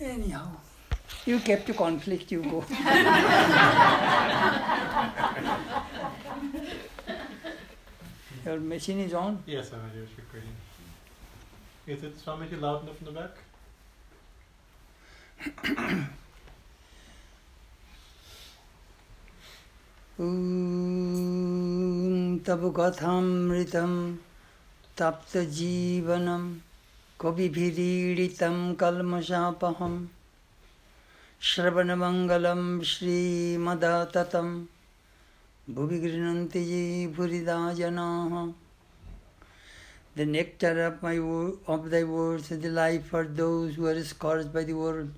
Anyhow, you kept to conflict, you go. Your machine is on? Yes, Swamiji, it's recording. Is it Swamiji loud enough in the back? ॐ तव कथामृतं तप्तजीवनं कविभिरीडितं कल्मषापहं श्रवणमङ्गलं श्रीमदततं भुवि गृह्णन्ति ये भुरिदा जनाः The nectar of my wo- of thy words is the life for those who are scourged by the world.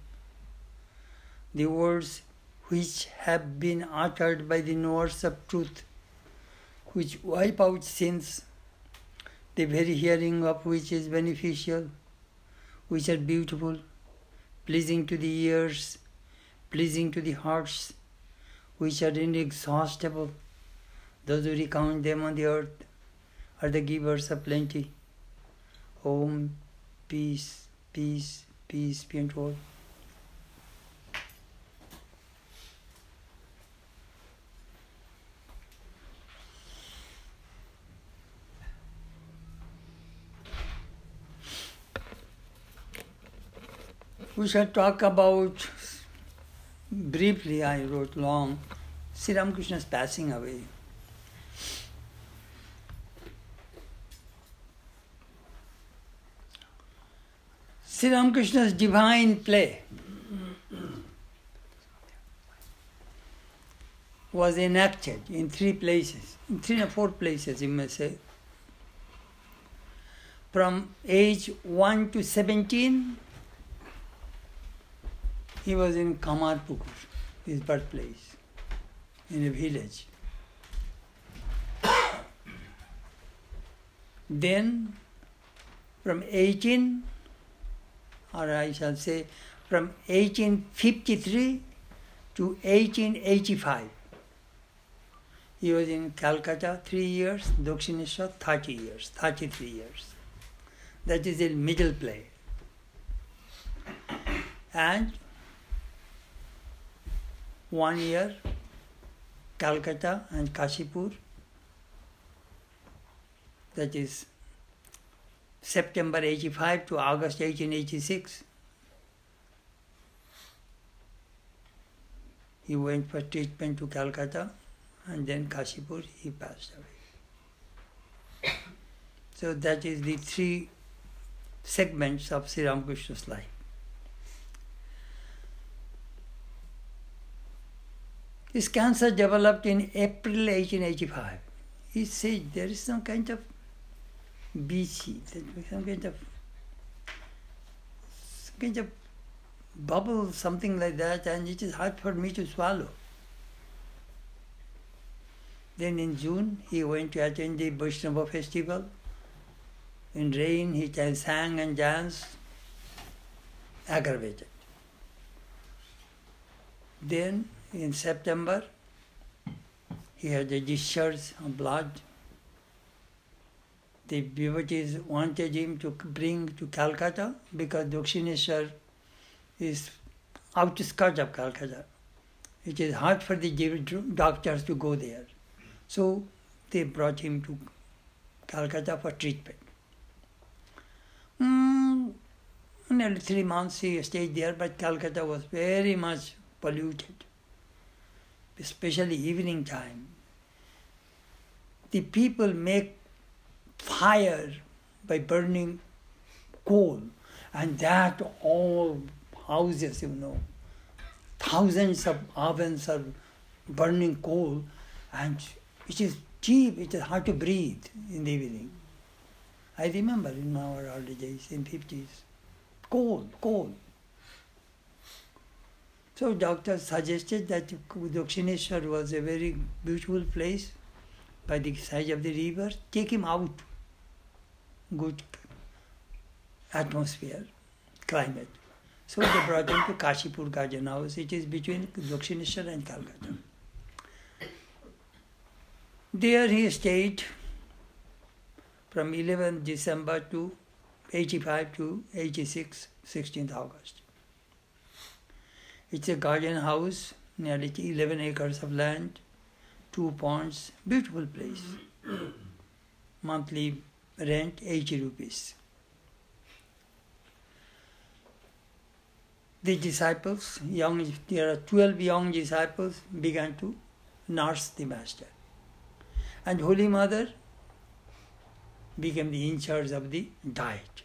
The words which have been uttered by the knowers of truth, which wipe out sins, the very hearing of which is beneficial, which are beautiful, pleasing to the ears, pleasing to the hearts, which are inexhaustible. Those who recount them on the earth are the givers of plenty. Om, peace, peace, peace be unto all. We shall talk about, briefly I wrote long, Sri Ramakrishna's passing away. Sri Ramakrishna's divine play was enacted in three places, in three or four places, you may say. From age 1 to 17, he was in Kamarpukur, his birthplace, in a village. Then, from 18, or I shall say from 1853 to 1885, he was in Calcutta three years, Dakshineshwar 30 years, 33 years. That is a middle play. And one year, Calcutta and Kashipur, that is September 85 to August 1886. He went for treatment to Calcutta and then Kashipur, he passed away. So that is the three segments of Sri Ramakrishna's life. His cancer developed in April 1885. He said there is some kind of beachy, some kind of some kind of bubble, something like that, and it is hard for me to swallow. Then in June, he went to attend the Vaishnava festival. In rain, he sang and danced, aggravated. Then in September, he had a discharge of blood. The devotees wanted him to bring to Calcutta because Dakshineshwar is outskirts of Calcutta. It is hard for the doctors to go there. So they brought him to Calcutta for treatment. Mm, nearly three months he stayed there, but Calcutta was very much polluted, especially evening time. The people make fire by burning coal, and that all houses, you know, thousands of ovens are burning coal, and it is cheap, it is hard to breathe in the evening. I remember in our early days, in 50s, coal, coal. So doctor suggested that Dakshineshwar was a very beautiful place by the side of the river. Take him out. Good atmosphere, climate. So they brought him to Kashipur Garden House. It is between Dakshineshwar and Calcutta. There he stayed from 11 December to 85 to 86, 16th August. It's a garden house, nearly 11 acres of land, two ponds, beautiful place. Monthly rent 80 rupees. The disciples, young, there are 12 young disciples, began to nurse the master. And Holy Mother became the in charge of the diet.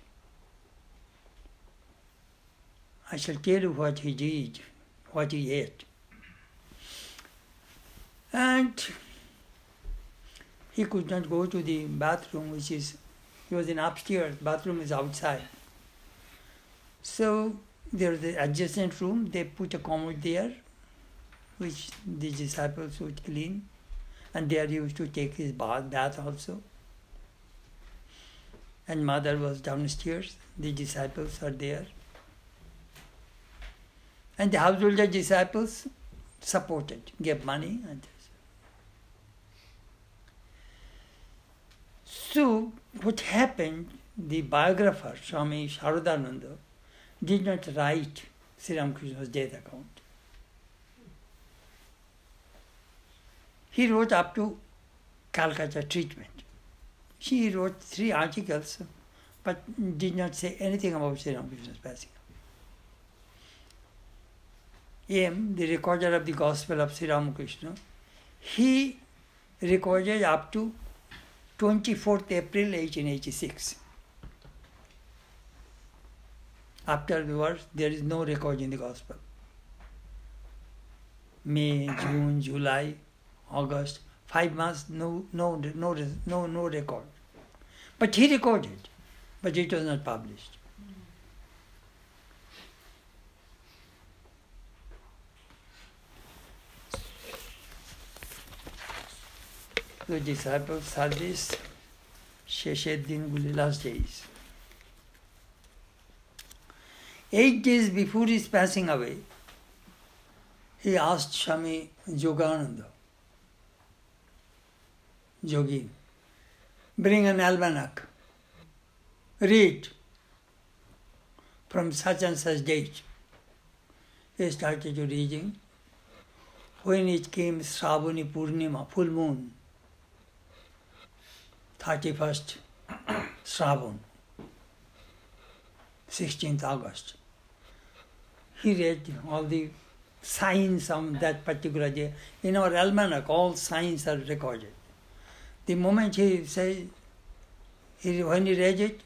I shall tell you what he did, what he ate. And he could not go to the bathroom, which is, he was in upstairs, bathroom is outside. So there's the adjacent room, they put a commode there, which the disciples would clean, and there he used to take his bath, bath also. And mother was downstairs, the disciples are there. And the householder disciples supported, gave money. And so, what happened, the biographer, Swami Sharadananda, did not write Sri Ramakrishna's death account. He wrote up to Calcutta treatment. He wrote three articles, but did not say anything about Sri Ramakrishna's passing. M, the recorder of the Gospel of Sri Ramakrishna, he recorded up to 24th April 1886. After Afterwards, there is no record in the Gospel. May, June, July, August, five months, no, no, no, no, no record. But he recorded, but it was not published. The disciples service শেষের দিনগুলি last days. Eight days before his passing away, he asked Swami Yogananda, Yogi, bring an almanac, read from such and such date. He started reading. When it came Sravani Purnima, full moon, 31st Shravan, 16th August. He read all the signs on that particular day. In our almanac, all signs are recorded. The moment he said, he, when he read it,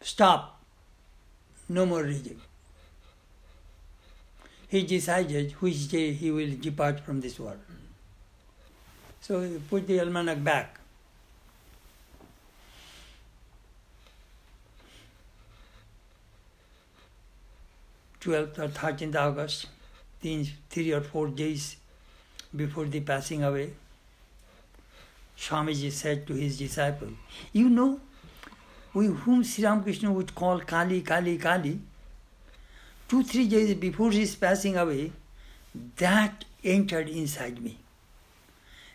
stop, no more reading. He decided which day he will depart from this world. So he put the almanac back. 12th or 13th August, three or four days before the passing away, Swamiji said to his disciple, You know, we whom Sri Ramakrishna would call Kali, Kali, Kali, two, three days before his passing away, that entered inside me.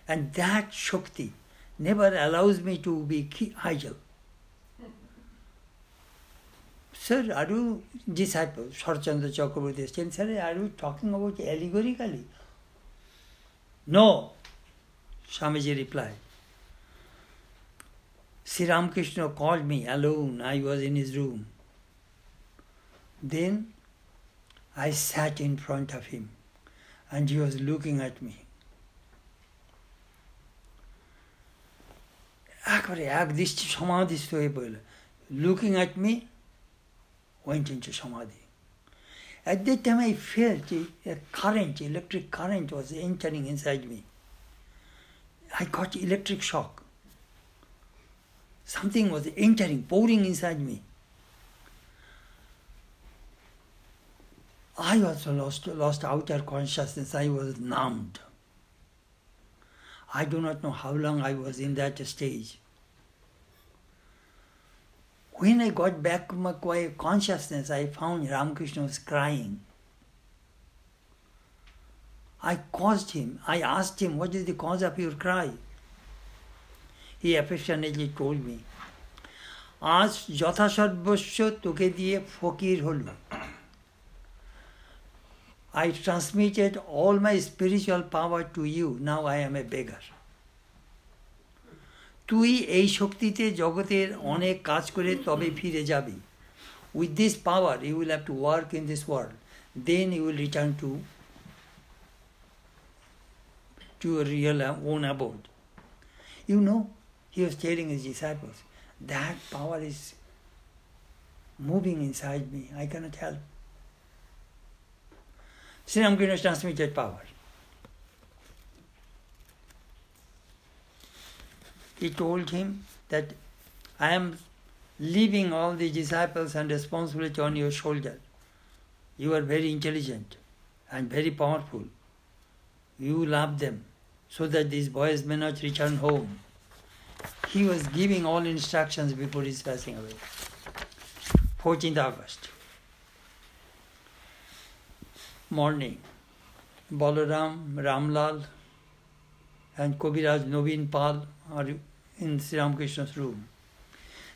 And that Shakti never allows me to be idle. Sir, are you disciple? Sharchandra Chakravarti said, Sir, are you talking about allegorically? No, Swamiji replied. Sri Ramakrishna called me alone. I was in his room. Then I sat in front of him and he was looking at me. একবারে এক দৃষ্টি সমাধিস্থ হয়ে পড়ল looking at me went into samadhi. At that time, I felt a current, electric current was entering inside me. I got electric shock. Something was entering, pouring inside me. I also lost, lost outer consciousness. I was numbed. I do not know how long I was in that stage. When I got back to my consciousness, I found Ramakrishna was crying. I caused him, I asked him, What is the cause of your cry? He affectionately told me, আজ যথাসর্বস্ব তোকে দিয়ে ফকির হলো I transmitted all my spiritual power to you. Now I am a beggar. তুই এই শক্তিতে জগতের অনেক কাজ করে তবে ফিরে যাবি। With this power you will have to work in this world then you will return to to real own abode you know he was telling his disciples that power is moving inside me I can't help Sri Ramakrishna transmitted power He told him that I am leaving all the disciples and responsibility on your shoulder. You are very intelligent and very powerful. You love them so that these boys may not return home. He was giving all instructions before his passing away. 14th August. Morning. Balaram, Ramlal, and Kobiraj Novin Pal are in Sri Ramakrishna's room.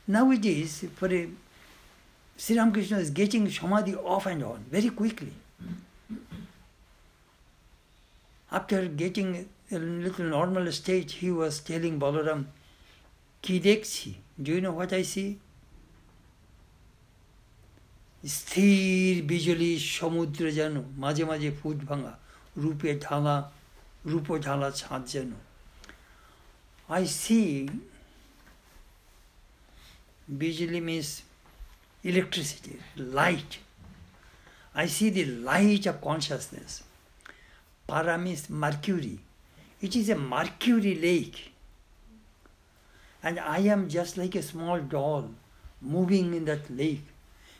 Nowadays, for a Sri Ramakrishna is getting Samadhi off and on very quickly. After getting a little normal state, he was telling Balaram, Ki dekchi? Do you know what I see? স্থির বিজলি সমুদ্র যেন মাঝে মাঝে foot ভাঙা রূপে ঢালা Rupajala Chajjano. I see Bijli means electricity, light. I see the light of consciousness. Para means mercury. It is a mercury lake. And I am just like a small doll moving in that lake.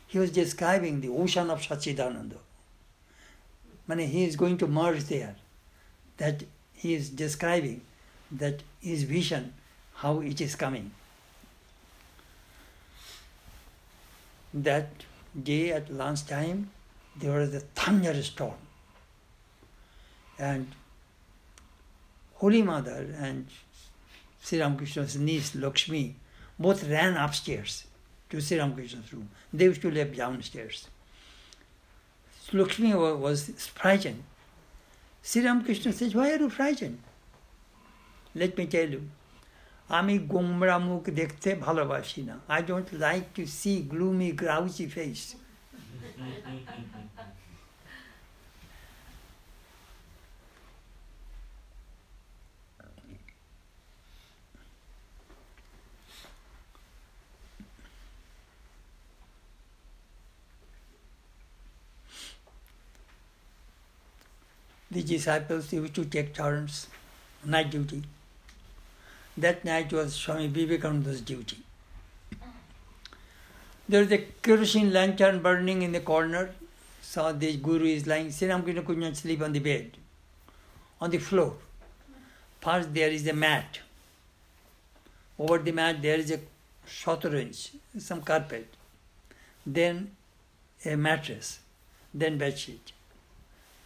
He was describing the ocean of Satchidananda. I he is going to merge there that he is describing that his vision, how it is coming. That day at lunchtime, there was a thunderstorm. And Holy Mother and Sri Ramakrishna's niece Lakshmi both ran upstairs to Sri Ramakrishna's room. They used to live downstairs. Lakshmi was frightened. Sri Ramakrishna says, Why are you frightened? Let me tell you, আমি গোমরা মুখ দেখতে ভালোবাসি না I don't like to see gloomy grouchy face The disciples used to take turns, night duty. That night was Swami Vivekananda's duty. There is a kerosene lantern burning in the corner. So the guru is lying. Sri Ramakrishna could not sleep on the bed, on the floor. First there is a mat. Over the mat there is a shotrange, some carpet. Then a mattress. Then bed sheet.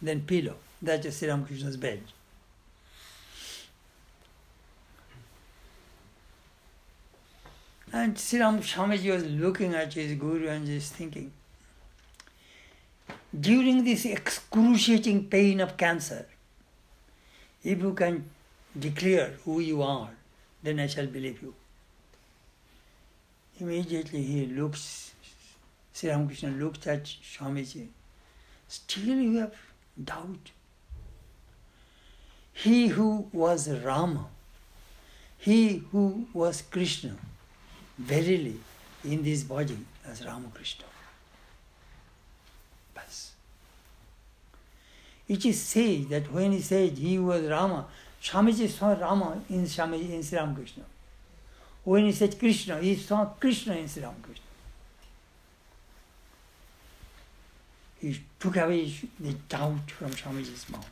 Then pillow. That is Sri Ramakrishna's bed. And Sri Ram was looking at his guru and just thinking, during this excruciating pain of cancer, if you can declare who you are, then I shall believe you. Immediately he looks, Sri Ramakrishna looked at Swamiji. Still you have doubt. He who was Rama, he who was Krishna, verily in this body as Ramakrishna. Bas. It is said that when he said he was Rama, Swamiji saw Rama in Swamiji in Sri Ramakrishna. When he said Krishna, he saw Krishna in Sri Ramakrishna. He took away the doubt from Swamiji's mouth.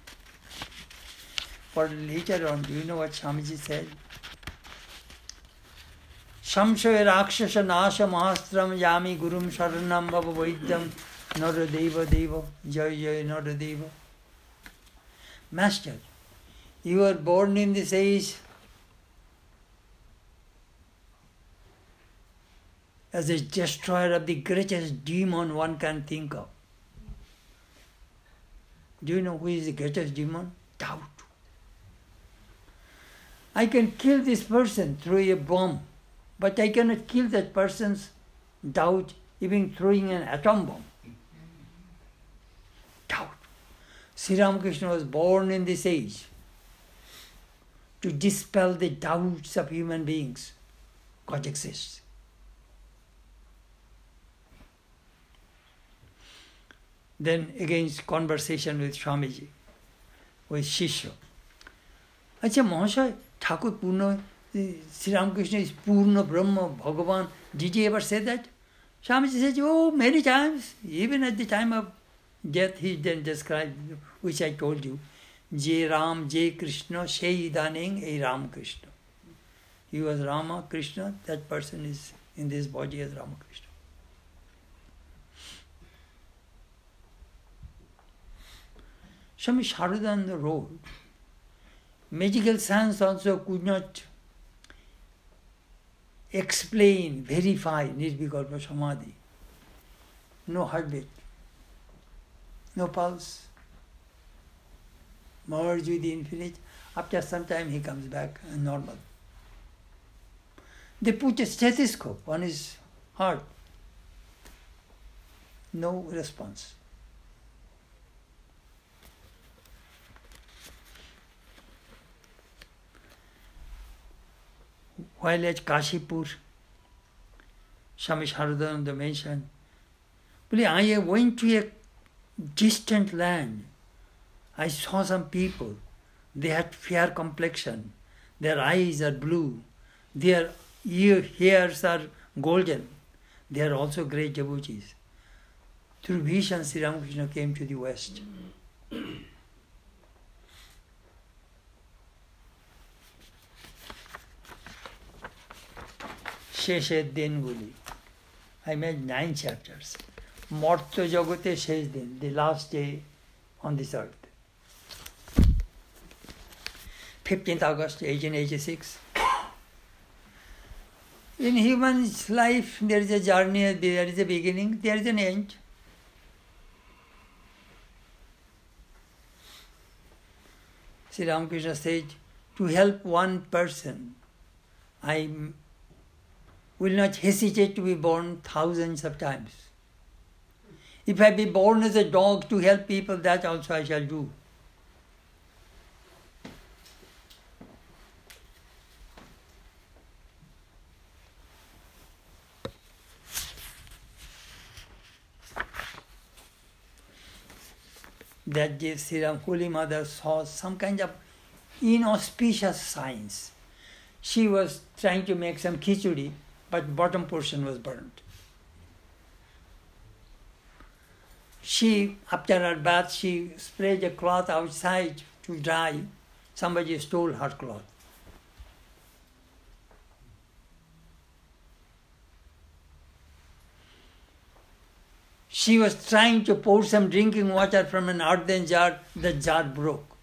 But later on, do you know what Swamiji said? Samsaya Rakshasa Nasa Mahastram Yami Gurum Saranam Baba Vaidam Naradeva Deva Jai Jai Naradeva. Master, you were born in this age as a destroyer of the greatest demon one can think of. Do you know who is the greatest demon? Doubt. I can kill this person through a bomb, but I cannot kill that person's doubt even throwing an atom bomb. Doubt. Sri Ramakrishna was born in this age to dispel the doubts of human beings. God exists. Then against conversation with Swamiji, with Shishya. Acha Mahasaya, Thakur पूर्ण Shri Ramakrishna is पूर्ण ब्रह्म भगवान this ever say that Swami ji say ji O many times even at the time of death he then describe which I told you जे राम जे कृष्ण से दानिंग ए Ramakrishna he was Rama Krishna that person is in this body as Ramakrishna Swami Saradananda wrote magical science also could not explain, verify Nirvikalpa Samadhi. No heartbeat, no pulse, merge with the infinite. After some time he comes back uh, normal. They put a stethoscope on his heart. No response. While at Kashipur, Swami Sharadananda mentioned, I went to a distant land. I saw some people. They had fair complexion. Their eyes are blue. Their ear hairs are golden. They are also great devotees. Through vision, Sri Ramakrishna came to the West. শেষের দিনগুলি I made nine chapters. মর্ত জগতে শেষ দিন the last day on this earth. 15th August 1886. In human's life, there is a journey, there is a beginning, there is an end. Sri Ramakrishna said, to help one person, I will not hesitate to be born thousands of times. If I be born as a dog to help people, that also I shall do. That day Sri Ram, Holy Mother saw some kind of inauspicious signs. She was trying to make some khichdi, but bottom portion was burnt. She, after her bath, she spread a cloth outside to dry. Somebody stole her cloth. She was trying to pour some drinking water from an earthen jar, the jar broke.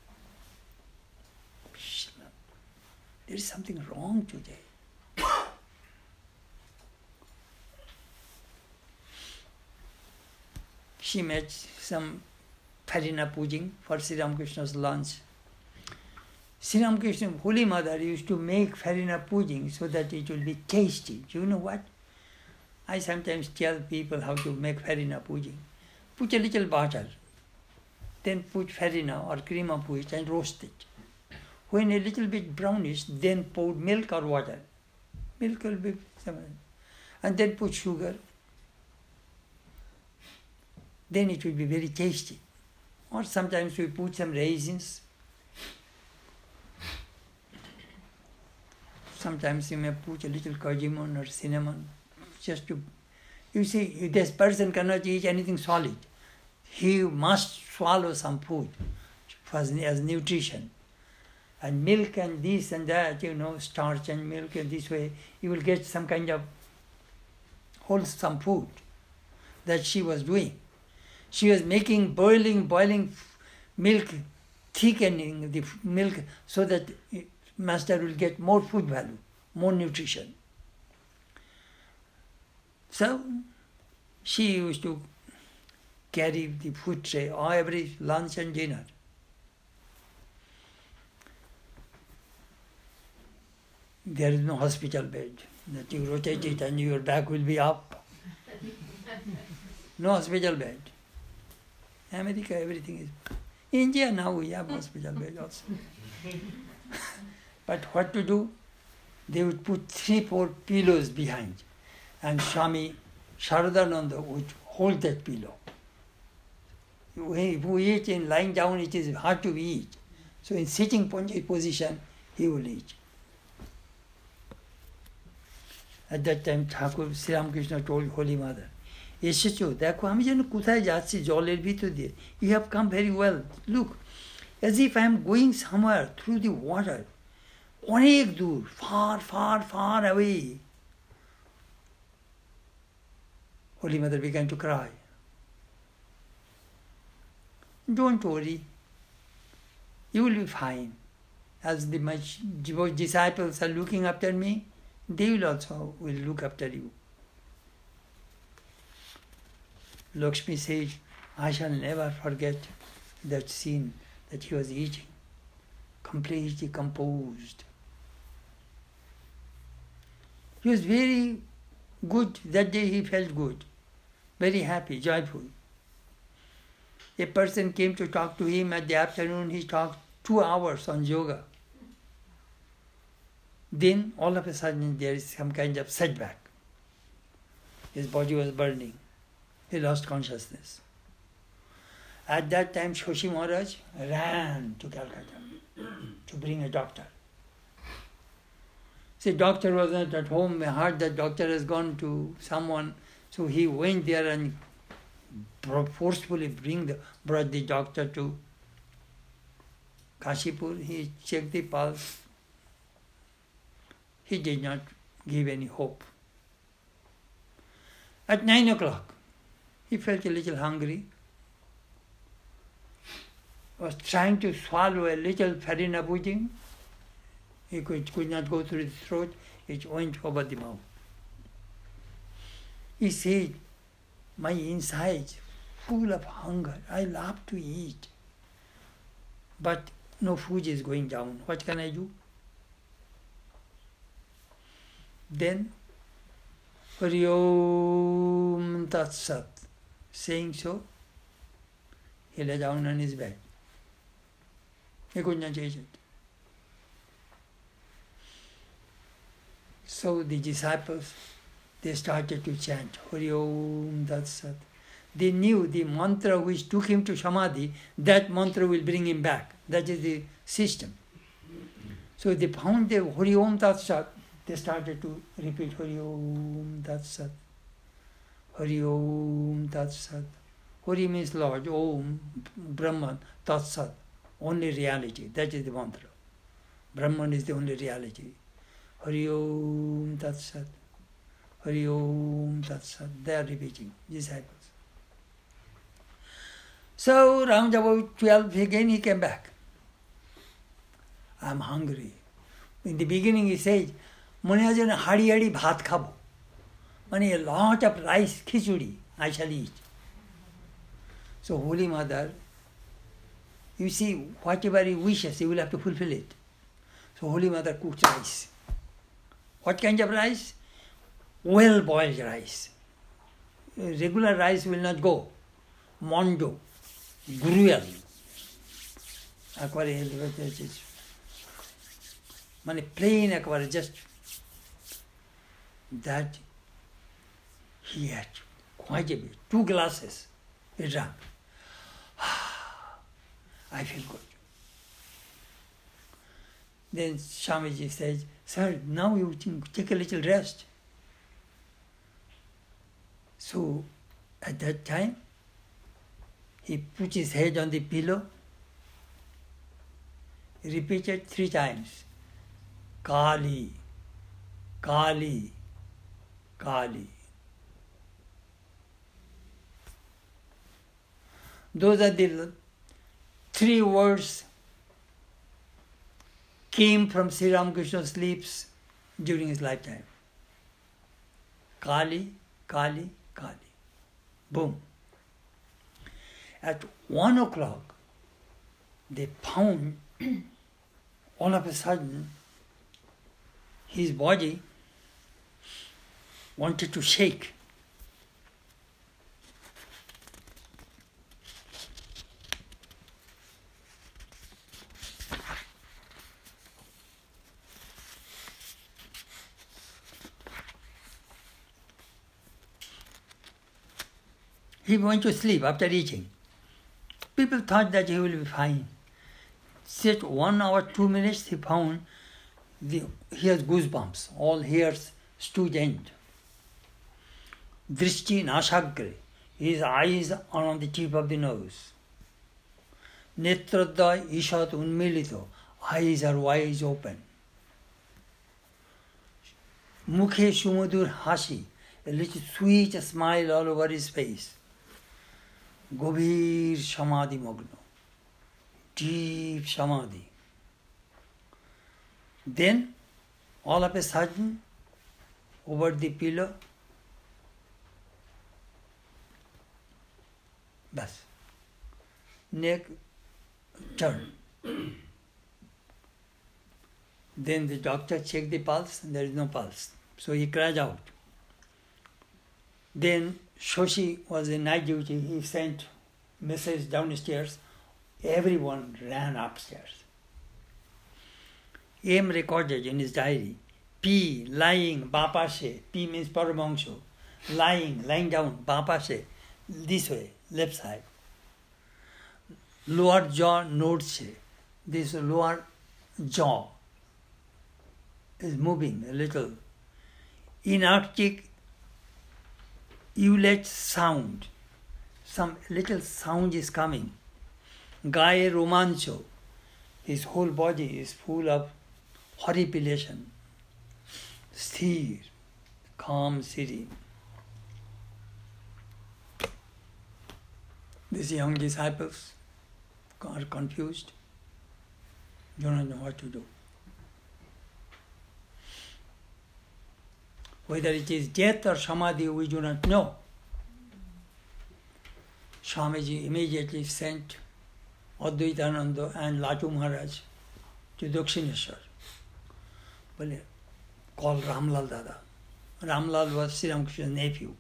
There is something wrong today. She made some farina pudding for Sri Ramakrishna's lunch. Sri Ramakrishna, Holy Mother, used to make farina pudding so that it will be tasty. Do you know what? I sometimes tell people how to make farina pudding. Put a little butter, then put farina or cream of wheat and roast it. When a little bit brownish, then pour milk or water. Milk will be, and then put sugar then it will be very tasty. Or sometimes we put some raisins. Sometimes you may put a little cardamom or cinnamon just to. You see, this person cannot eat anything solid. He must swallow some food as, as nutrition. And milk and this and that, you know, starch and milk, and this way, you will get some kind of wholesome food that she was doing. She was making boiling, boiling milk, thickening the milk so that master will get more food value, more nutrition. So she used to carry the food tray every lunch and dinner. There is no hospital bed that you rotate it and your back will be up. No hospital bed. America, everything is. India now we have hospital bed also. but what to do? They would put three, four pillows behind, and Swami Sharadananda would hold that pillow. If we eat in lying down, it is hard to eat. So in sitting position, he will eat. At that time, Thakur Sri Ramakrishna told Holy Mother, এসেছো দেখো আমি যেন কোথায় যাচ্ছি জলের ভিতর দিয়ে you have come very well look as if I am going somewhere through the water অনেক দূর far far far away Holy Mother began to cry. Don't worry. You will be fine. As the my disciples are looking after me, they will also will look after you. Lakshmi says, I shall never forget that scene that he was eating, completely composed. He was very good. That day he felt good, very happy, joyful. A person came to talk to him at the afternoon. He talked two hours on yoga. Then all of a sudden there is some kind of setback. His body was burning he lost consciousness. At that time, Shoshi Maharaj ran to Calcutta to bring a doctor. See, doctor was not at home. I heard that doctor has gone to someone, so he went there and forcefully bring the, brought the doctor to Kashipur. He checked the pulse. He did not give any hope. At nine o'clock, he felt a little hungry, was trying to swallow a little farina pudding. He could, could not go through the throat, it went over the mouth. He said, My insides full of hunger. I love to eat. But no food is going down. What can I do? Then Hari Om Tat Sat. Saying so, he lay down on his bed. He could not change it. So the disciples, they started to chant Hari Om Tat Sat. They knew the mantra which took him to Samadhi, that mantra will bring him back. That is the system. So they found the Hari Om Tat Sat, they started to repeat Hari Om Tat Sat. Hari Om Tat Sat. Hari means Lord, Om, Brahman, Tat Sat, only reality. That is the mantra. Brahman is the only reality. Hari Om Tat Sat. Hari Om Tat Sat. They are repeating, disciples. So around about 12 again he came back. I'm hungry. In the beginning he said, মনে হয় যেন হাড়ি হাড়ি ভাত খাবো মানে a lot of rice khichudi I shall eat. So Holy Mother, you see, whatever he wishes, he will have to fulfill it. So Holy Mother cooks rice. What kind of rice? Well boiled rice. Regular rice will not go. Mondo, gruel. একবারে মানে plane একবারে just that he had quite a bit, two glasses. He drank. I feel good. Then Swamiji says, Sir, now you take a little rest. So at that time, he put his head on the pillow, repeated three times Kali, Kali, Kali. Those are the three words came from Sri Ramakrishna's lips during his lifetime. Kali, Kali, Kali. Boom. At one o'clock, they found all of a sudden his body wanted to shake. He went to sleep after eating. People thought that he will be fine. Just one hour, two minutes, he found the, he has goosebumps. All hairs stood end. Drishti nashagre. His eyes are on the tip of the nose. Netradya ishat unmilito. Eyes are wide open. Mukhe sumudur hashi. A little sweet smile all over his face. गंभीर समाधि मग्न deep samadhi then all of a sudden over the pillow bas neck turn then the doctor check the pulse there is no pulse so he cries out then Shoshi was in night duty. He sent message downstairs. Everyone ran upstairs. M recorded in his diary. P lying bapashe. P means paramangsho. Lying, lying down, bapashe. This way, left side. Lower jaw nodes. This lower jaw is moving a little. Inarctic Hewlett sound. Some little sound is coming. Gaye romancho. His whole body is full of horripilation. Sthir, calm, serene. These young disciples are confused, do not know what to do. Whether it is death or samadhi, we do not know. Swamiji immediately sent Advaitananda and Latu Maharaj to Dakshineshwar. Well, call Ramlal Dada. Ramlal was Sri Ramakrishna's nephew.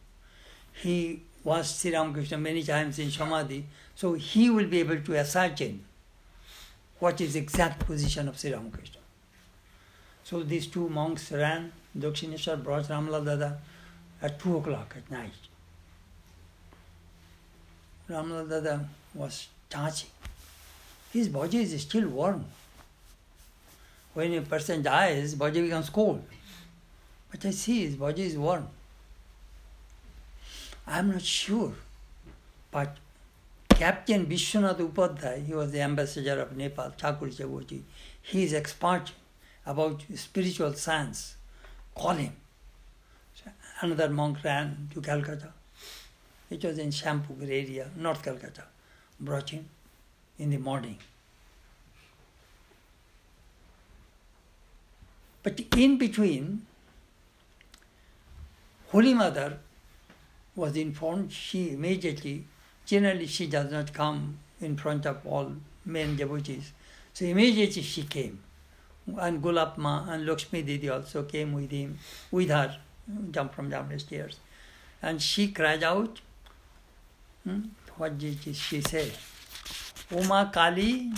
He was Sri Ramakrishna many times in Samadhi, so he will be able to ascertain what is exact position of Sri Ramakrishna. So these two monks ran, Dakshineshwar brought Ramlal Dada at 2 o'clock at night. Ramlal Dada was touching. His body is still warm. When a person dies, body becomes cold. But I see his body is warm. I am not sure. But Captain Vishwanath Upadhyay, he was the ambassador of Nepal, Thakur he is expert about spiritual science. Call him. So another monk ran to Calcutta. It was in Shyampukur area, North Calcutta. Brought him in the morning. But in between, Holy Mother was informed, she immediately, generally she does not come in front of all men devotees. So immediately she came. And Gulapma and Lakshmi Didi also came with him, with her, jumped from downstairs. And she cried out, hmm, what did she say? Uma Kali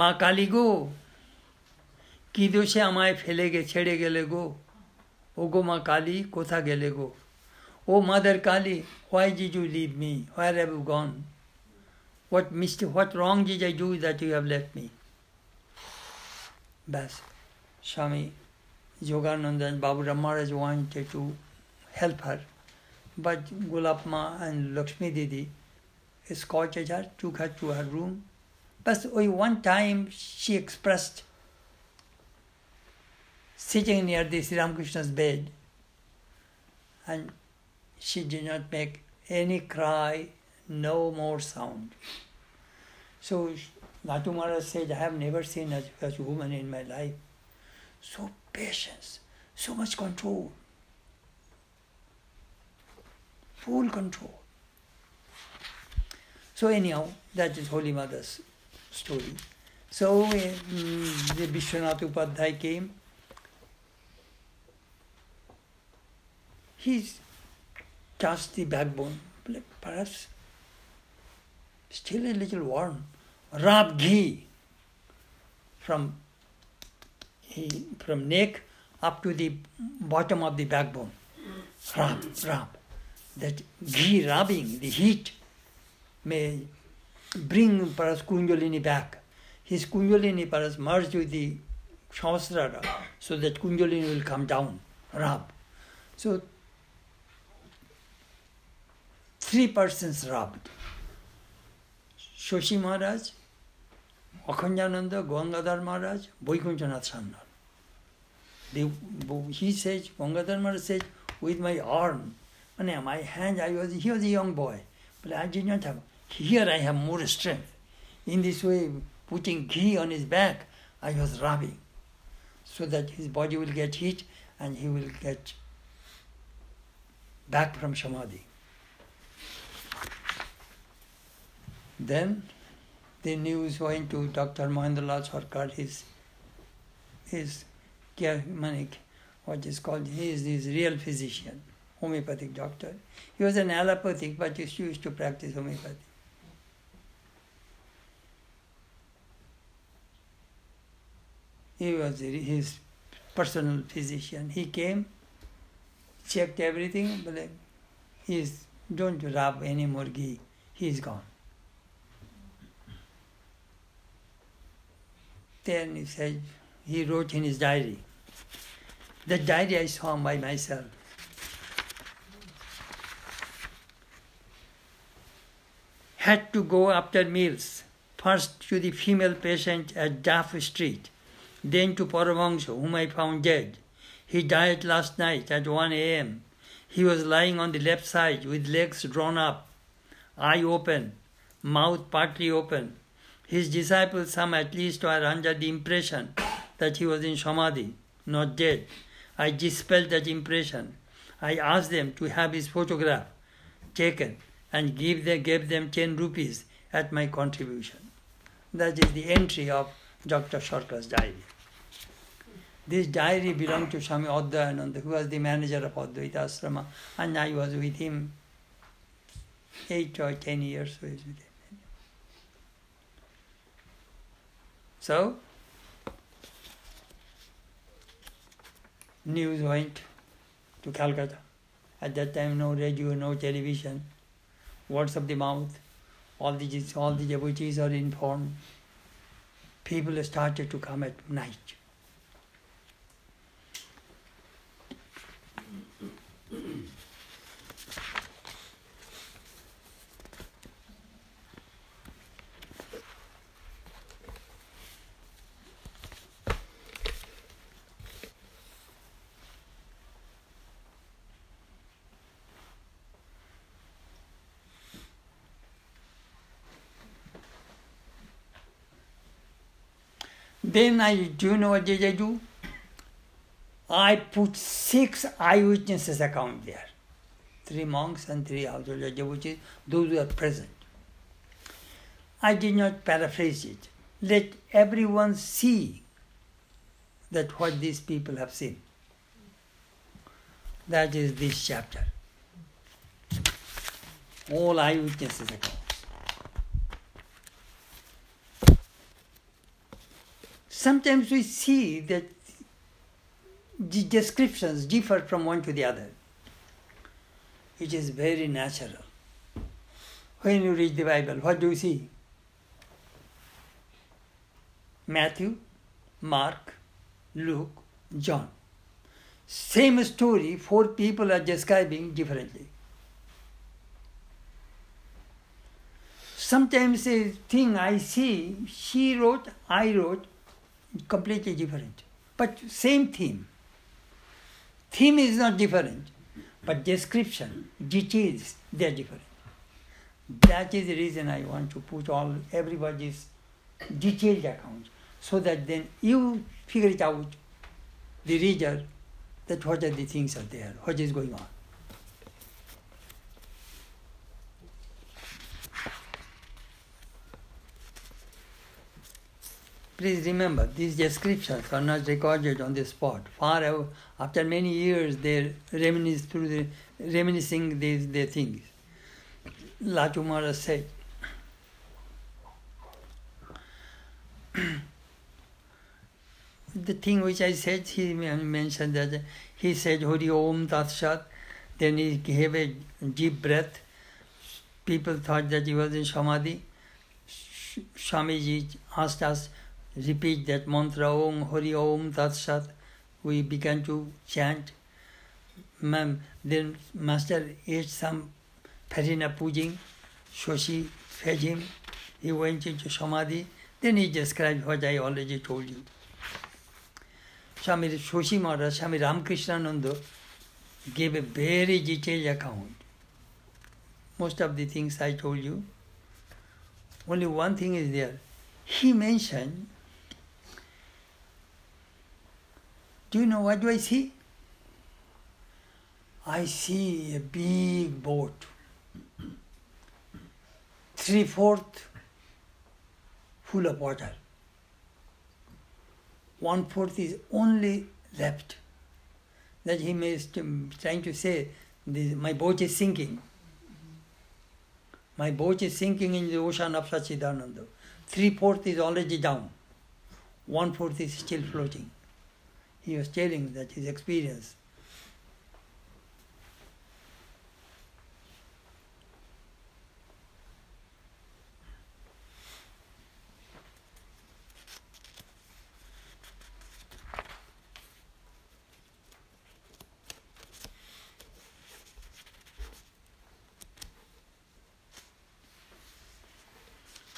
মা কালী গো কি দোষে আমায় ফেলে গে ছেড়ে গেলে গো ও গো মা কালী কোথা গেলে গো Oh, Mother Kali, why did you leave me? Where have you gone? What mistake, what wrong did I do that you have left me? Bas, Swami Yogananda and Baburam Maharaj wanted to help her, but Golap Ma and Lakshmi Didi escorted her, took her to her room. But only oh, one time she expressed, sitting near the Sri Ramakrishna's bed, and she did not make any cry, no more sound. So Natu Maharaj said, I have never seen such a woman in my life. So patience, so much control, full control. So anyhow, that is Holy Mother's story. So uh, the Vishwanath Upadhyay came. He's the backbone, perhaps still a little warm. Rab ghee from from neck up to the bottom of the backbone. Rab, rab. That ghee rubbing, the heat may bring perhaps Kundalini back. His Kundalini perhaps merged with the Sahasrara so that Kundalini will come down, rub. So three persons rubbed. Shoshi Maharaj, Akhandananda, Gangadhar Maharaj, Vaikunthanath Sanyal. he says, Gangadhar Maharaj says, with my arm, my hand, I was, he was a young boy, but I did not have, here I have more strength. In this way, putting ghee on his back, I was rubbing, so that his body will get heat and he will get back from Samadhi. Then the news went to Dr. Mahendralal Sarkar, his, his manik, what is called, he is his real physician, homeopathic doctor. He was an allopathic, but he used to practice homeopathy. He was his personal physician. He came, checked everything, but he's don't rub any more ghee. He's gone. Then he said, he wrote in his diary. The diary I saw by myself. Had to go after meals, first to the female patient at Duff Street, then to Paramahansa, whom I found dead. He died last night at 1 a.m. He was lying on the left side with legs drawn up, eye open, mouth partly open, his disciples, some at least, were under the impression that he was in Samadhi, not dead. I dispelled that impression. I asked them to have his photograph taken and give them, gave them 10 rupees at my contribution. That is the entry of Dr. Sarkar's diary. This diary belonged to Swami Advayananda, who was the manager of Advaita Asrama, and I was with him eight or ten years. with him. So, news went to Calcutta. At that time, no radio, no television, words of the mouth. All the all the devotees are informed. People started to come at night. Then I, do you know what did I do? I put six eyewitnesses account there. Three monks and three household devotees, those who are present. I did not paraphrase it. Let everyone see that what these people have seen. That is this chapter. All eyewitnesses account. Sometimes we see that the descriptions differ from one to the other. It is very natural. When you read the Bible, what do you see? Matthew, Mark, Luke, John. Same story, four people are describing differently. Sometimes a thing I see, she wrote, I wrote, completely different. But same theme. Theme is not different, but description, details, they are different. That is the reason I want to put all everybody's detailed account so that then you figure it out the reader that what are the things are there, what is going on. Please remember, these descriptions are not recorded on the spot. Far after many years, they reminisce through the reminiscing these the things. Latu Maharaj said. the thing which I said, he mentioned that he said Hari Om Tat then he gave a deep breath. People thought that he was in Samadhi. Swamiji asked us, repeat that mantra Om Hari Om Tat Sat. We began to chant. Then Master ate some Farina pudding, so fed him. He went into Samadhi. Then he described what I already told you. Swami Shoshi Maharaj, Swami Ramakrishnananda gave a very detailed account. Most of the things I told you. Only one thing is there. He mentioned, do you know what do I see? I see a big boat, three fourths full of water one fourth is only left. That he is trying to say, this, my boat is sinking. My boat is sinking in the ocean of Sachidananda. Three fourth is already down. One fourth is still floating. He was telling that his experience.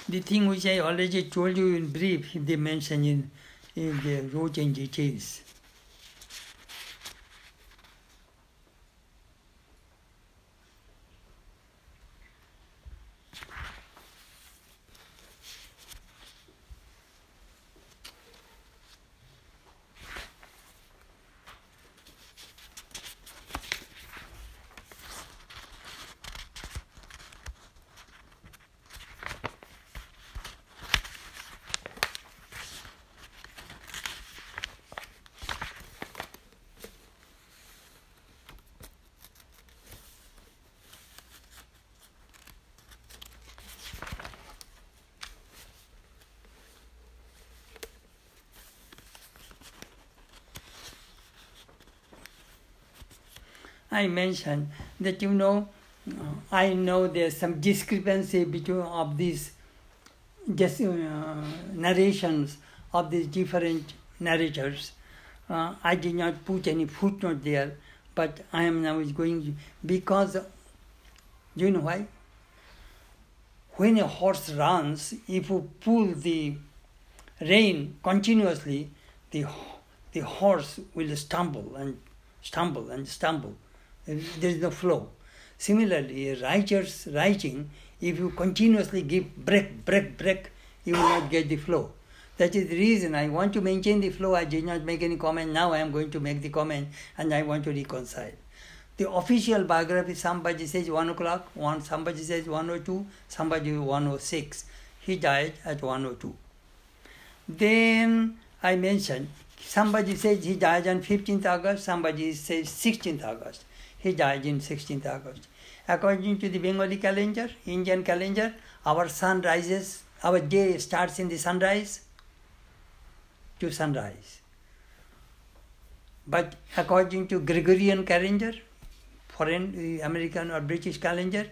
the thing which I already told you in brief, they mention in, in the wrote in details. I mentioned that you know, I know there's some discrepancy between of these just, uh, narrations of these different narrators. Uh, I did not put any footnote there, but I am now going because you know why? When a horse runs, if you pull the rein continuously, the the horse will stumble and stumble and stumble there is no flow. Similarly, writer's writing, if you continuously give break, break, break, you will not get the flow. That is the reason I want to maintain the flow. I did not make any comment. Now I am going to make the comment and I want to reconcile. The official biography, somebody says 1 o'clock, one, somebody says 102, somebody 106. He died at 102. Then I mentioned, somebody says he died on 15th August, somebody says 16th August. He died in 16th August. According to the Bengali calendar, Indian calendar, our sun rises, our day starts in the sunrise to sunrise. But according to Gregorian calendar, foreign uh, American or British calendar,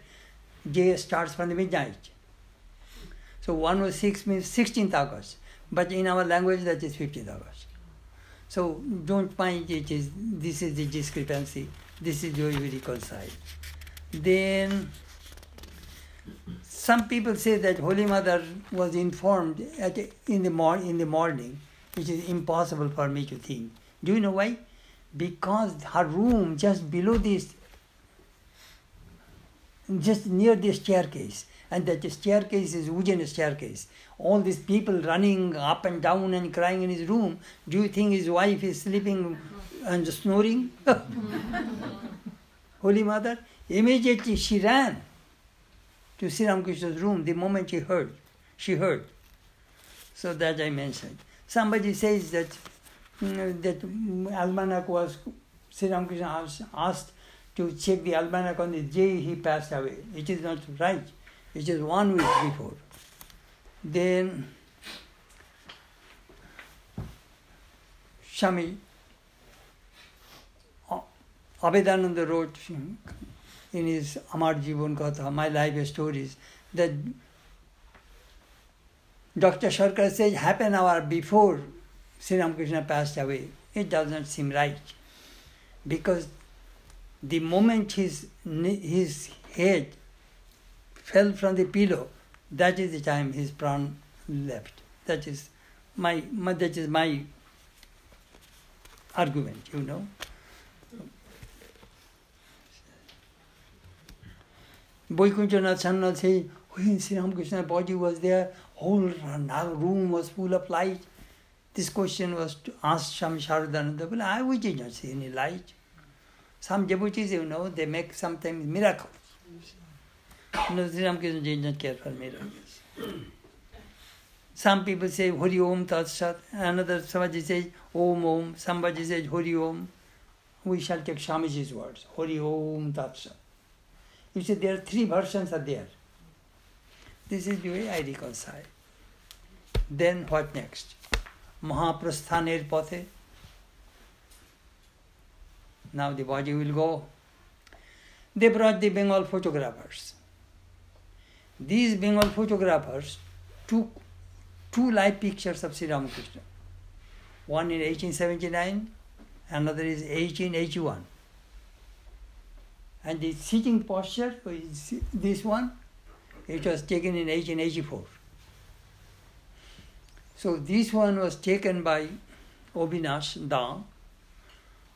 day starts from the midnight. So 106 means 16th August, but in our language that is 15th August. So don't mind it is this is the discrepancy. This is where we reconcile. Then some people say that Holy Mother was informed at, in, the mor- in the morning, which is impossible for me to think. Do you know why? Because her room just below this, just near the staircase, And that staircase is wooden staircase. All these people running up and down and crying in his room. Do you think his wife is sleeping and snoring? Holy Mother, immediately she ran to Sri Ramakrishna's room the moment she heard. She heard. So that I mentioned. Somebody says that mm, that almanac was Sri Ramakrishna asked to check the almanac on the day he passed away. It is not right. It is one week before. Then Swami Abhedananda wrote in his Amar Jivan Katha, My Life Stories, that Dr. Sarkar says half an hour before Sri Ramakrishna passed away. It does not seem right. Because the moment his, his head fell from the pillow, that is the time his pran left. That is my, my that is my argument, you know. Baikunthanath Sanyal says, when Sri Ramakrishna's body was there, whole room was full of light. This question was asked Swami Sharadananda, well, I we did not see any light. Some devotees, you know, they make sometimes miracles. No, Sri Ramakrishna did not care for miracles. Some people say Hari Om Tat Sat, another somebody says Om Om, somebody says Hari Om. We shall take Swamiji's words, Hari Om Tat Sat. You see, there are three versions are there. This is the way I reconcile. Then what next? Mahaprasthaner Pathe. Now the body will go. They brought the Bengal photographers. These Bengal photographers took two live pictures of Sri Ramakrishna. One in 1879, another is 1881. And the sitting posture is this one. It was taken in 1884. So this one was taken by Obinash Da.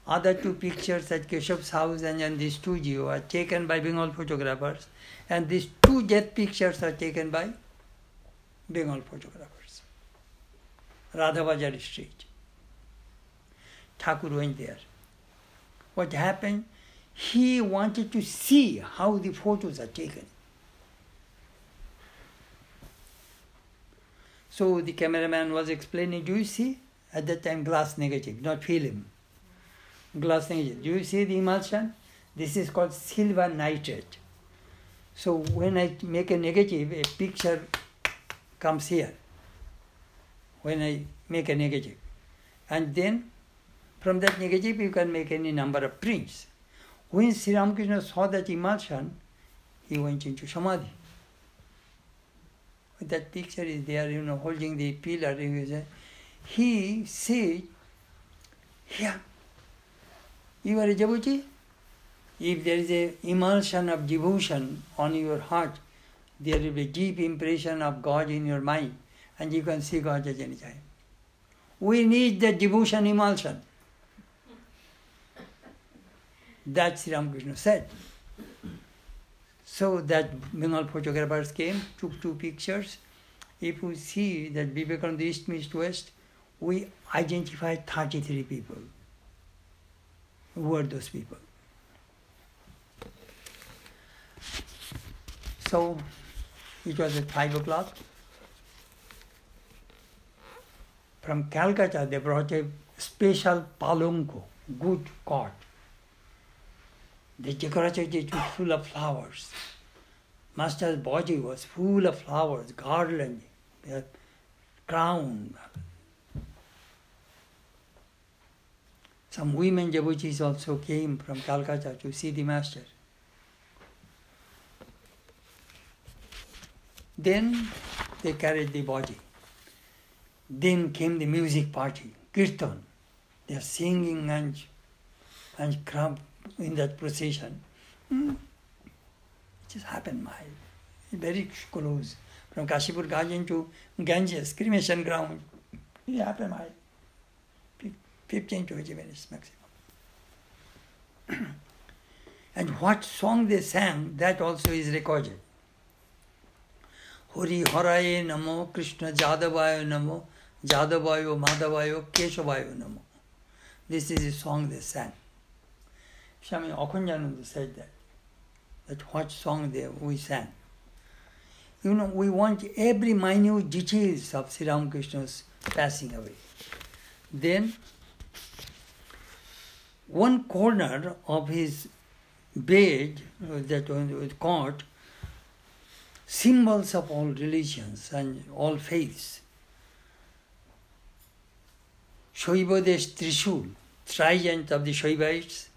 Other two pictures at Keshav's house and in the studio are taken by Bengal photographers. And these two death pictures are taken by Bengal photographers. Radhabazar Street. Thakur went there. What happened? He wanted to see how the photos are taken. So the cameraman was explaining, do you see? At that time, glass negative, not film. Glass negative. Do you see the emulsion? This is called silver nitrate. So when I make a negative, a picture comes here. When I make a negative. And then from that negative, you can make any number of prints. When Sri Ramakrishna saw that emulsion, he went into Samadhi. That picture is there, you know, holding the pillar. He said, Here, you are a devotee. If there is a emulsion of devotion on your heart, there will be a deep impression of God in your mind, and you can see God at any time. We need the devotion emulsion. That Sri Ramakrishna said. So that Bengal photographers came, took two pictures. If we see that Vivekananda East East West, we identified 33 people. Who were those people? So it was at 5 o'clock. From Calcutta, they brought a special palonko, good cot they decorated it with full of flowers. Master's body was full of flowers, garland, crown. Some women devotees also came from Calcutta to see the master. Then they carried the body. Then came the music party, kirtan. They are singing and and in that procession. Hmm. It just happened my very close from Kashipur Garden to Ganges, cremation ground. It happened my 15 to 20 minutes maximum. and what song they sang, that also is recorded. Hori Haraye Namo, Krishna Jadavaya Namo, Jadavayo Madhavayo Keshavayo Namo. This is a song they sang. Swami Akhandananda said that. That what song they we sang. You know, we want every minute details of Sri Ramakrishna's passing away. Then, one corner of his bed, uh, that was caught, symbols of all religions and all faiths. Shaivadesh Trishul, trident of the Shaivites,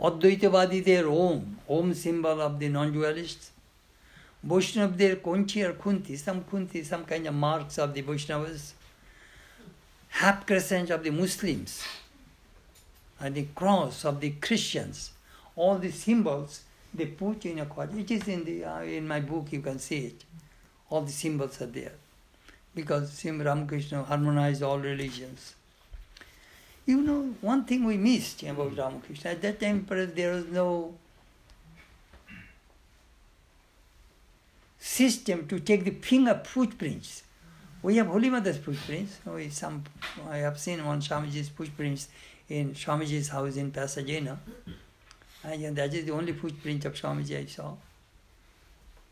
Advaitavadi, their Om, Om symbol of the non-dualists. Vaishnav, their Konchi or Kunti, some Kunti, some kind of marks of the Vaishnavas. Half crescent of the Muslims and the cross of the Christians. All these symbols they put in a quad. It is in the uh, in my book you can see it. All the symbols are there, because Sri Ramakrishna harmonized all religions. You know, one thing we missed about Ramakrishna at that time, there was no system to take the finger footprints. We have Holy Mother's footprints. We some I have seen one Swamiji's footprints in Swamiji's house in Pasadena. And that is the only footprint of Swamiji I saw.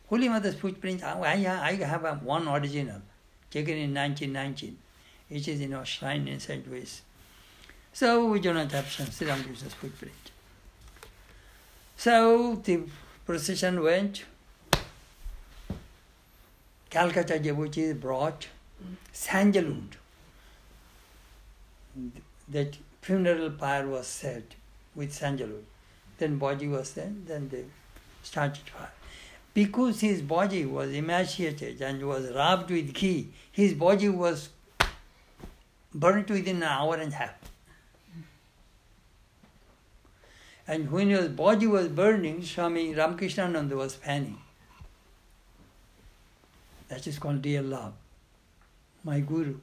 Holy Mother's footprint, I, have one original, taken in 1919, which is in our shrine in St. Louis. So we do not have Sri Ramakrishna's footprint. So the procession went. Calcutta devotees brought sandalwood. That funeral pyre was set with sandalwood. Then body was there, then they started fire. Because his body was emaciated and was rubbed with ghee, his body was burnt within an hour and a half. And when his body was burning, Swami Ramakrishnananda was fanning. That is called real love. My Guru.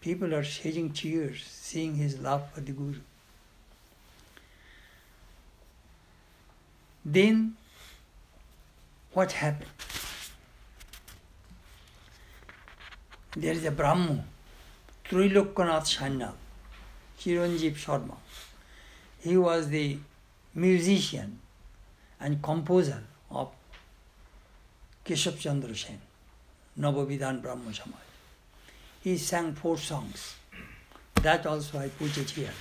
People are shedding tears seeing his love for the Guru. Then, what happened? There is a Brahmo, Trilokanath Sanyal, Chiranjeev Sharma. He was the musician and composer of Keshav Chandra Sen, Navavidhan Brahmo Samaj. He sang four songs. That also I put it here.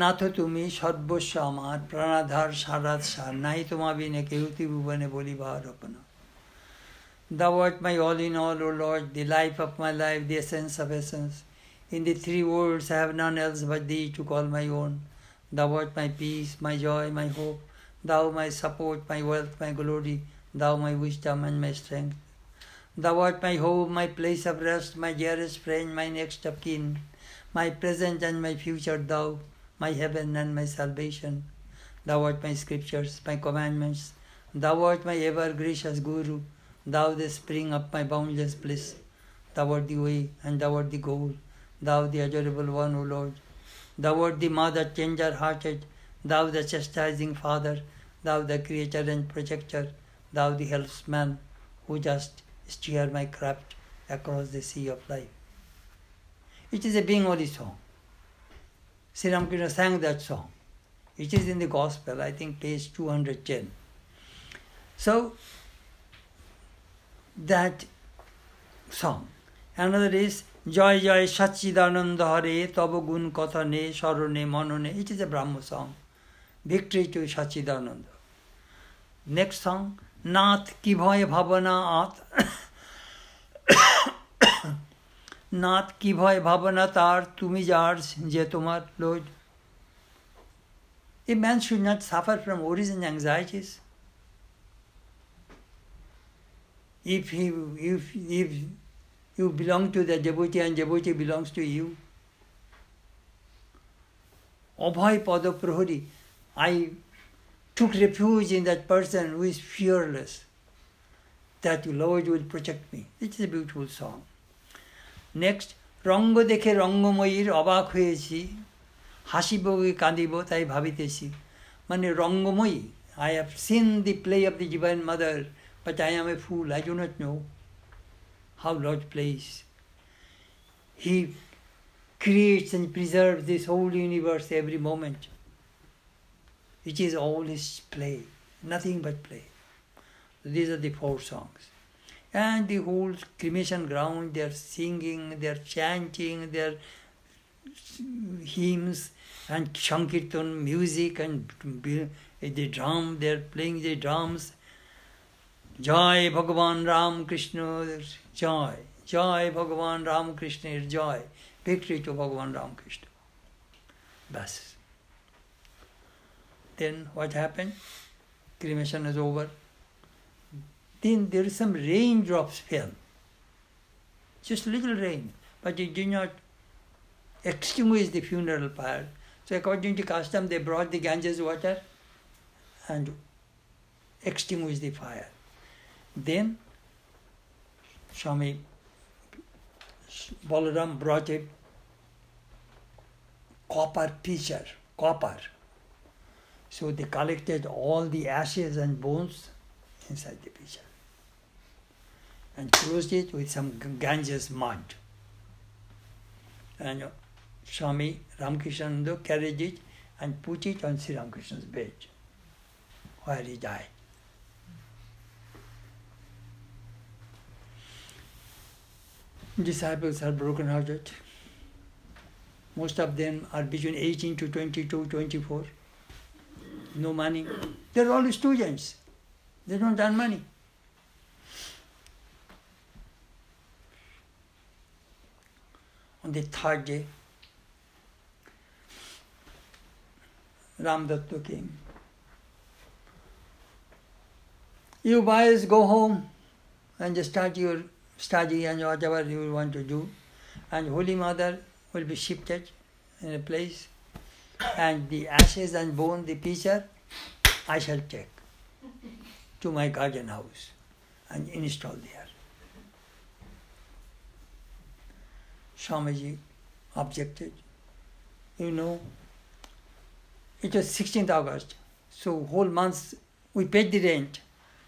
Nath তুমি সর্বস্ব আমার প্রাণাধার সারাত সার নাই তোমা বিনে কেউ ত্রিভুবনে বলিবার অপনা Thou art my all in all, O Lord, the life of my life, the essence of essence. In the three worlds I have none else but Thee to call my own. Thou art my peace, my joy, my hope. Thou my support, my wealth, my glory. Thou my wisdom and my strength. Thou art my home, my place of rest, my dearest friend, my next of kin, my present and my future, Thou, my heaven and my salvation. Thou art my scriptures, my commandments. Thou art my ever gracious Guru. Thou the spring of my boundless bliss. Thou art the way and thou art the goal. Thou the adorable one, O Lord. Thou art the mother tender hearted. Thou the chastising father. Thou the creator and protector. Thou the helpsman who just steer my craft across the sea of life. It is a Bengali song. Sri Ramakrishna sang that song. It is in the Gospel, I think page 210. So, that song. Another is Joy Joy Sachidananda Hare Tava Gun Kathane Sharone Manone. It is a Brahma song. Victory to Sachidananda. Next song, Nath Kivoy Bhavana Ath. Nath কি ভয় ভাবনা তার তুমি যার যে তোমার load A man should not suffer from worries and If, he, if, if you belong to the devotee and devotee belongs to you, Abhay Pada Prahari, I took refuge in that person who is fearless, that the Lord will protect me. It is a beautiful song. Next রঙ্গ দেখে রঙ্গময়ীর অবাক হয়েছি হাসিব কি কাঁদিব তাই ভাবিতেছি মানে রঙ্গময়ী I have seen the play of the Divine Mother, but I am a fool. I do not know how Lord plays. He creates and preserves this whole universe every moment. It is all his play, nothing but play. These are the four songs. And the whole cremation ground, they are singing, they are chanting, they are hymns and Shankirtan music and the drum, they are playing the drums. Ram Krishna, joy. Joy Bhagavan Ram Krishna, joy. Victory to Ram Krishna. Bas. Then what happened? Cremation is over. Then there is some raindrops fell. Just little rain. But it did not extinguish the funeral pyre. So according to custom, they brought the Ganges water and extinguished the fire. Then Swami Balaram brought a copper pitcher, copper. So they collected all the ashes and bones inside the pitcher and closed it with some Ganges mud. And Swami Ramakrishnananda carried it and put it on Sri Ramakrishna's bed where he died. Disciples are broken hearted. Most of them are between 18 to 22, 24. No money. They're all students. They don't earn money. On the third day, Ram Datta came. You boys go home and just start your study and whatever you want to do. And Holy Mother will be shifted in a place. And the ashes and bone, the pitcher, I shall take to my garden house and install there. Swamiji objected. You know, it was 16th August, so whole month we paid the rent.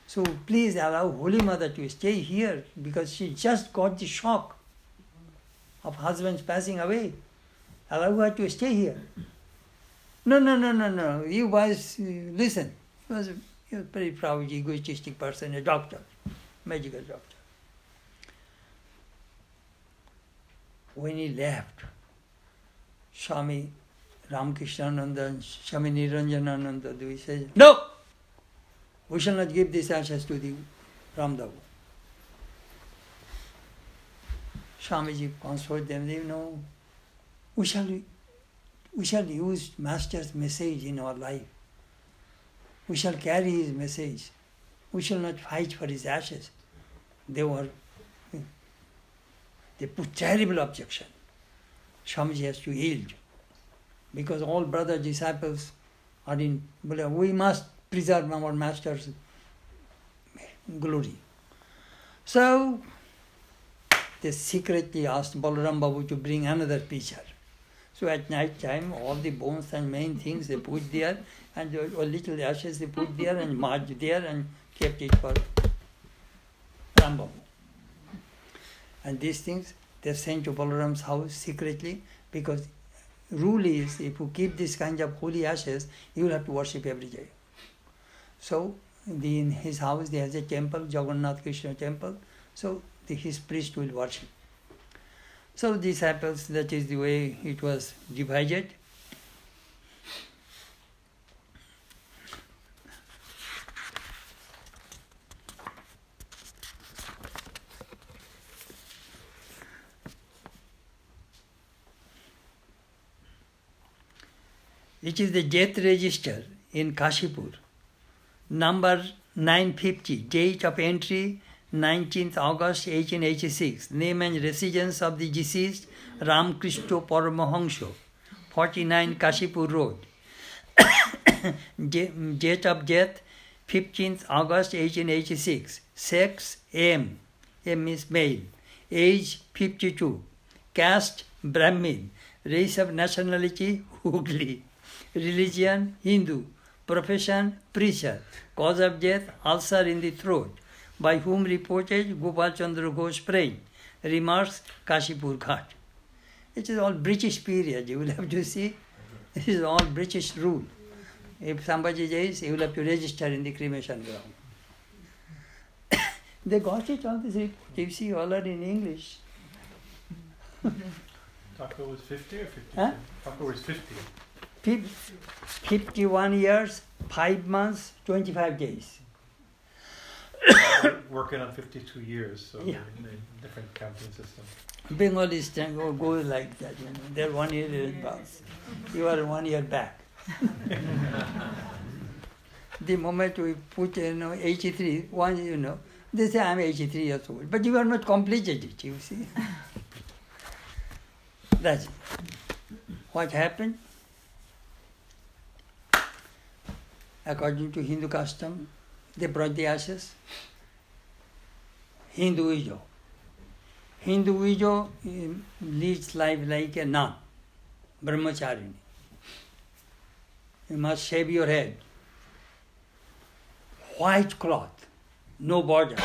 So please allow Holy Mother to stay here because she just got the shock of husband's passing away. Allow her to stay here. No, no, no, no, no. You guys uh, listen. He was a, he was a very proud, egoistic person, a doctor, medical doctor. When he left, Swami Ramakrishnananda and Swami Niranjanananda, he says, No! We shall not give these ashes to the Rambabu. Swamiji consoled them, they know, we shall, we shall use Master's message in our life. We shall carry his message. We shall not fight for his ashes. They were, they put terrible objection. Swamiji has to yield. Because all brother disciples are in, we must preserve our master's glory. So they secretly asked Balaram Babu to bring another pitcher. So at night time, all the bones and main things they put there, and a little ashes they put there, and mud there, and kept it for Rambabu. And these things they sent to Balaram's house secretly because rule is if you keep this kind of holy ashes, you will have to worship every day. So the, in his house there is a temple, Jagannath Krishna temple. So the, his priest will worship. So disciples, that is the way it was divided. It is the death register in Kashipur number 950, date of entry 19th August 1886, name and residence of the deceased Ramkrishna Paramahansa, 49 Kashipur Road. date of death 15th August 1886, sex M, M is male, age 52, caste Brahmin, Race of nationality, Hooghly. Religion, Hindu. Profession, preacher. Cause of death, ulcer in the throat. By whom reported Gopal Chandra Ghosh praying. Remarks, Kashipur Ghat. It is all British period, you will have to see. This is all British rule. If somebody dies, you will have to register in the cremation ground. they got it all this report. You see, all are in English. Thakur was 50 or 50? Huh? Thakur was 50. Fif- 51 years, 5 months, 25 days. Working on 52 years, so Yeah. different counting system. Bengalis can go, go like that, you know. They're one year in advance. You are one year back. the moment we put, you know, 83, one, you know, they say I'm 83 years old. But you are not completed it, you see. That's it. What happened? According to Hindu custom, they brought the ashes. Hindu widow. Hindu um, leads life like a nun, brahmacharini. You must shave your head. White cloth, no border.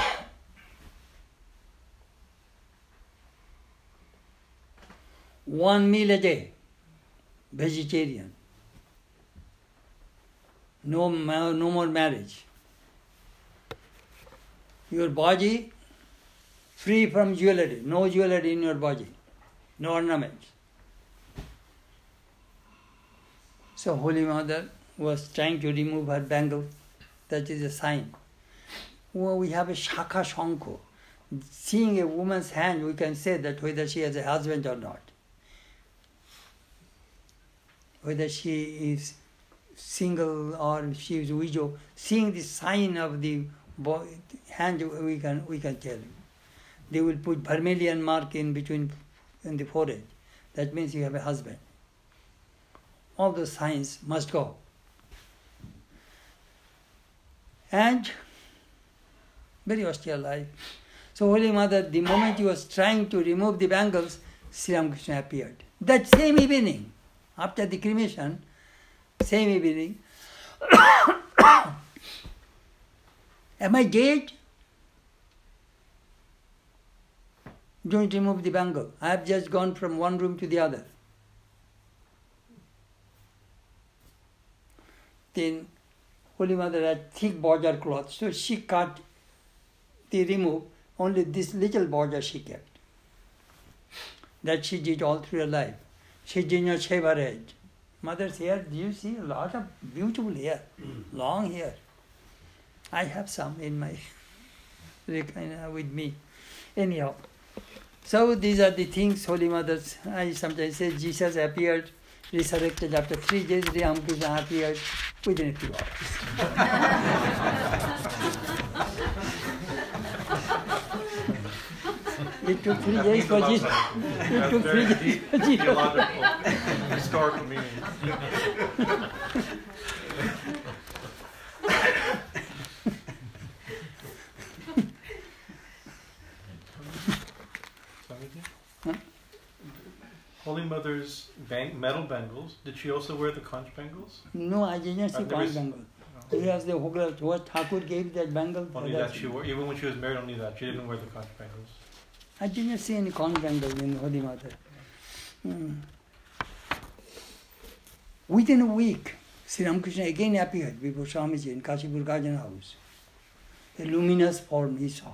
One meal a day, vegetarian. No, no more marriage. Your body free from jewelry, no jewelry in your body, no ornaments. So Holy Mother was trying to remove her bangle. That is a sign. Well, we have a Shaka Shanko. Seeing a woman's hand, we can say that whether she has a husband or not. Whether she is single or she is widow, seeing the sign of the boy, hand, we can we can tell. They will put vermilion mark in between in the forehead. That means you have a husband. All the signs must go. And very austere life. So Holy Mother, the moment he was trying to remove the bangles, Sri Ramakrishna appeared. That same evening, after the cremation, same evening, am I dead? Don't remove the bangle. I have just gone from one room to the other. Then Holy Mother had thick border cloth, so she cut the remove, only this little border she kept. That she did all through her life. She did not shave her head. Mother's hair, do you see a lot of beautiful hair, mm. long hair. I have some in my with me. Anyhow. So these are the things Holy Mothers. I sometimes say Jesus appeared, resurrected after three days. Ramakrishna appeared within a few hours. it took three days for Jesus. It took three very days for Jesus. historical meaning. Huh? Holy Mother's bang, metal bangles. Did she also wear the conch bangles? No, I did not uh, see I've never one s- He has the whole what Thakur gave that bangle. Only for that she wore. Even when she was married, only that she didn't wear the conch bangles. I did not see any bangle in Holy Mother. Hmm. Within a week, Sri Ramakrishna again appeared before Swamiji in Kashipur Garden House. A luminous form he saw.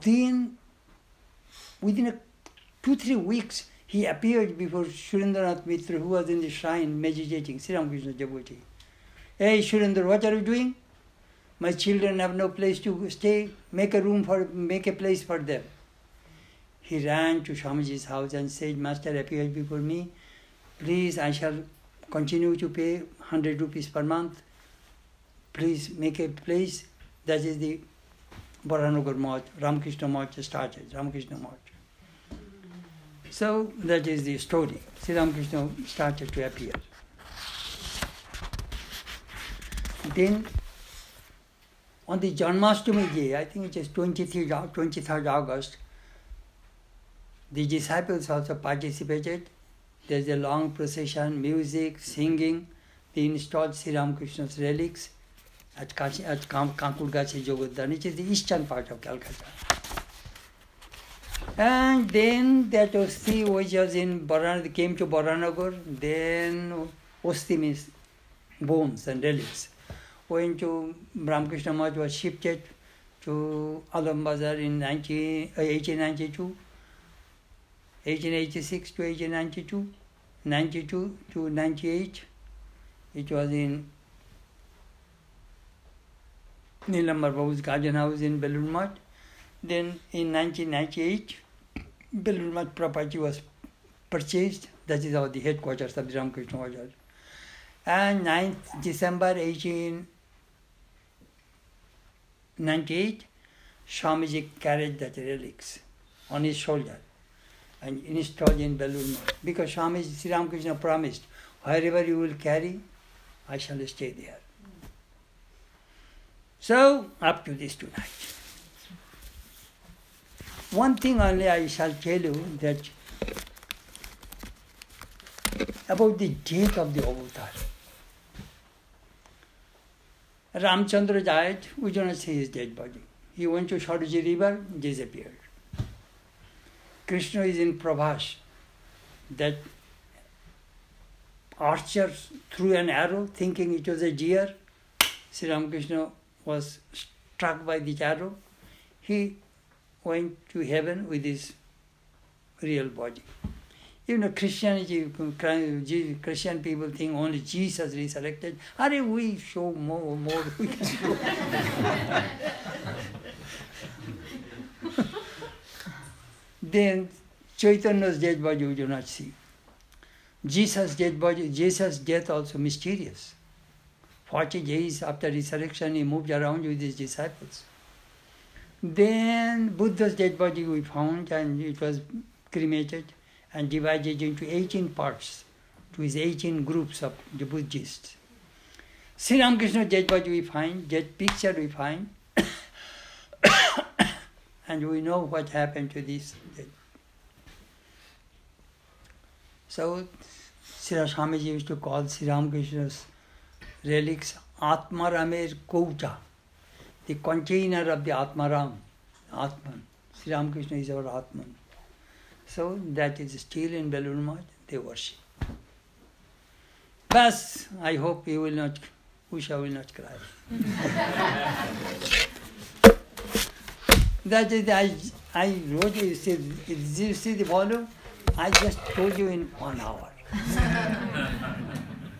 Then, within a two, three weeks, he appeared before Surendranath Mitra, who was in the shrine meditating, Sri Ramakrishna devotee. Hey, Surendra, what are you doing? My children have no place to stay. Make a room for, make a place for them. He ran to Swamiji's house and said, Master appeared before me. Please, I shall continue to pay 100 rupees per month. Please make a place. That is the Baranagar Math, Ramakrishna Math started, Ramakrishna Math. So that is the story. Sri Ramakrishna started to appear. Then on the Janmashtami day, I think it is 23rd, 23rd August, The disciples also participated. There's a long procession, music, singing. They installed Sri Ramakrishna's relics at, Kashi, at Kankurgachi Jogodhan, which is the eastern part of Calcutta. And then that Osti which was in Baran, came to Baranagar, then Osti means bones and relics. Went to Ramakrishna Math was shifted to Alam Bazar in 19, uh, 1892, 1886 to 1892, 92 to 98. It was in Nilambar Babu's garden house in Belur Math. Then in 1998, Belur Math property was purchased. That is how the headquarters of the Ramakrishna was. And 9th December 1898, Swamiji carried that relics on his shoulder and installed in Belur Math. Because Swamiji Sri Ramakrishna promised, wherever you will carry, I shall stay there. So, up to this tonight. One thing only I shall tell you that about the death of the avatar. Ramchandra died, we do not see his dead body. He went to Sarayu river, disappeared. Krishna is in Prabhas, that archer threw an arrow thinking it was a deer. Sri Ramakrishna was struck by the arrow. He went to heaven with his real body. You know, Christianity, Christian people think only Jesus resurrected. Are we show more, more we can show. then Chaitanya's dead body we do not see. Jesus' dead body, Jesus' death also mysterious. Forty days after resurrection, he moved around with his disciples. Then Buddha's dead body we found, and it was cremated and divided into 18 parts to his 18 groups of the Buddhists. Sri Ramakrishna's dead body we find, dead picture we find, and we know what happened to this. So, Sri Swamiji used to call Sri Ramakrishna's relics Atmaramer Kouta, the container of the Atmaram, Atman. Sri Ramakrishna is our Atman. So that is still in Belur Math, they worship. Thus, I hope you will not, Usha will not cry. that is, I, I wrote, you see, you see the volume? I just told you in one hour.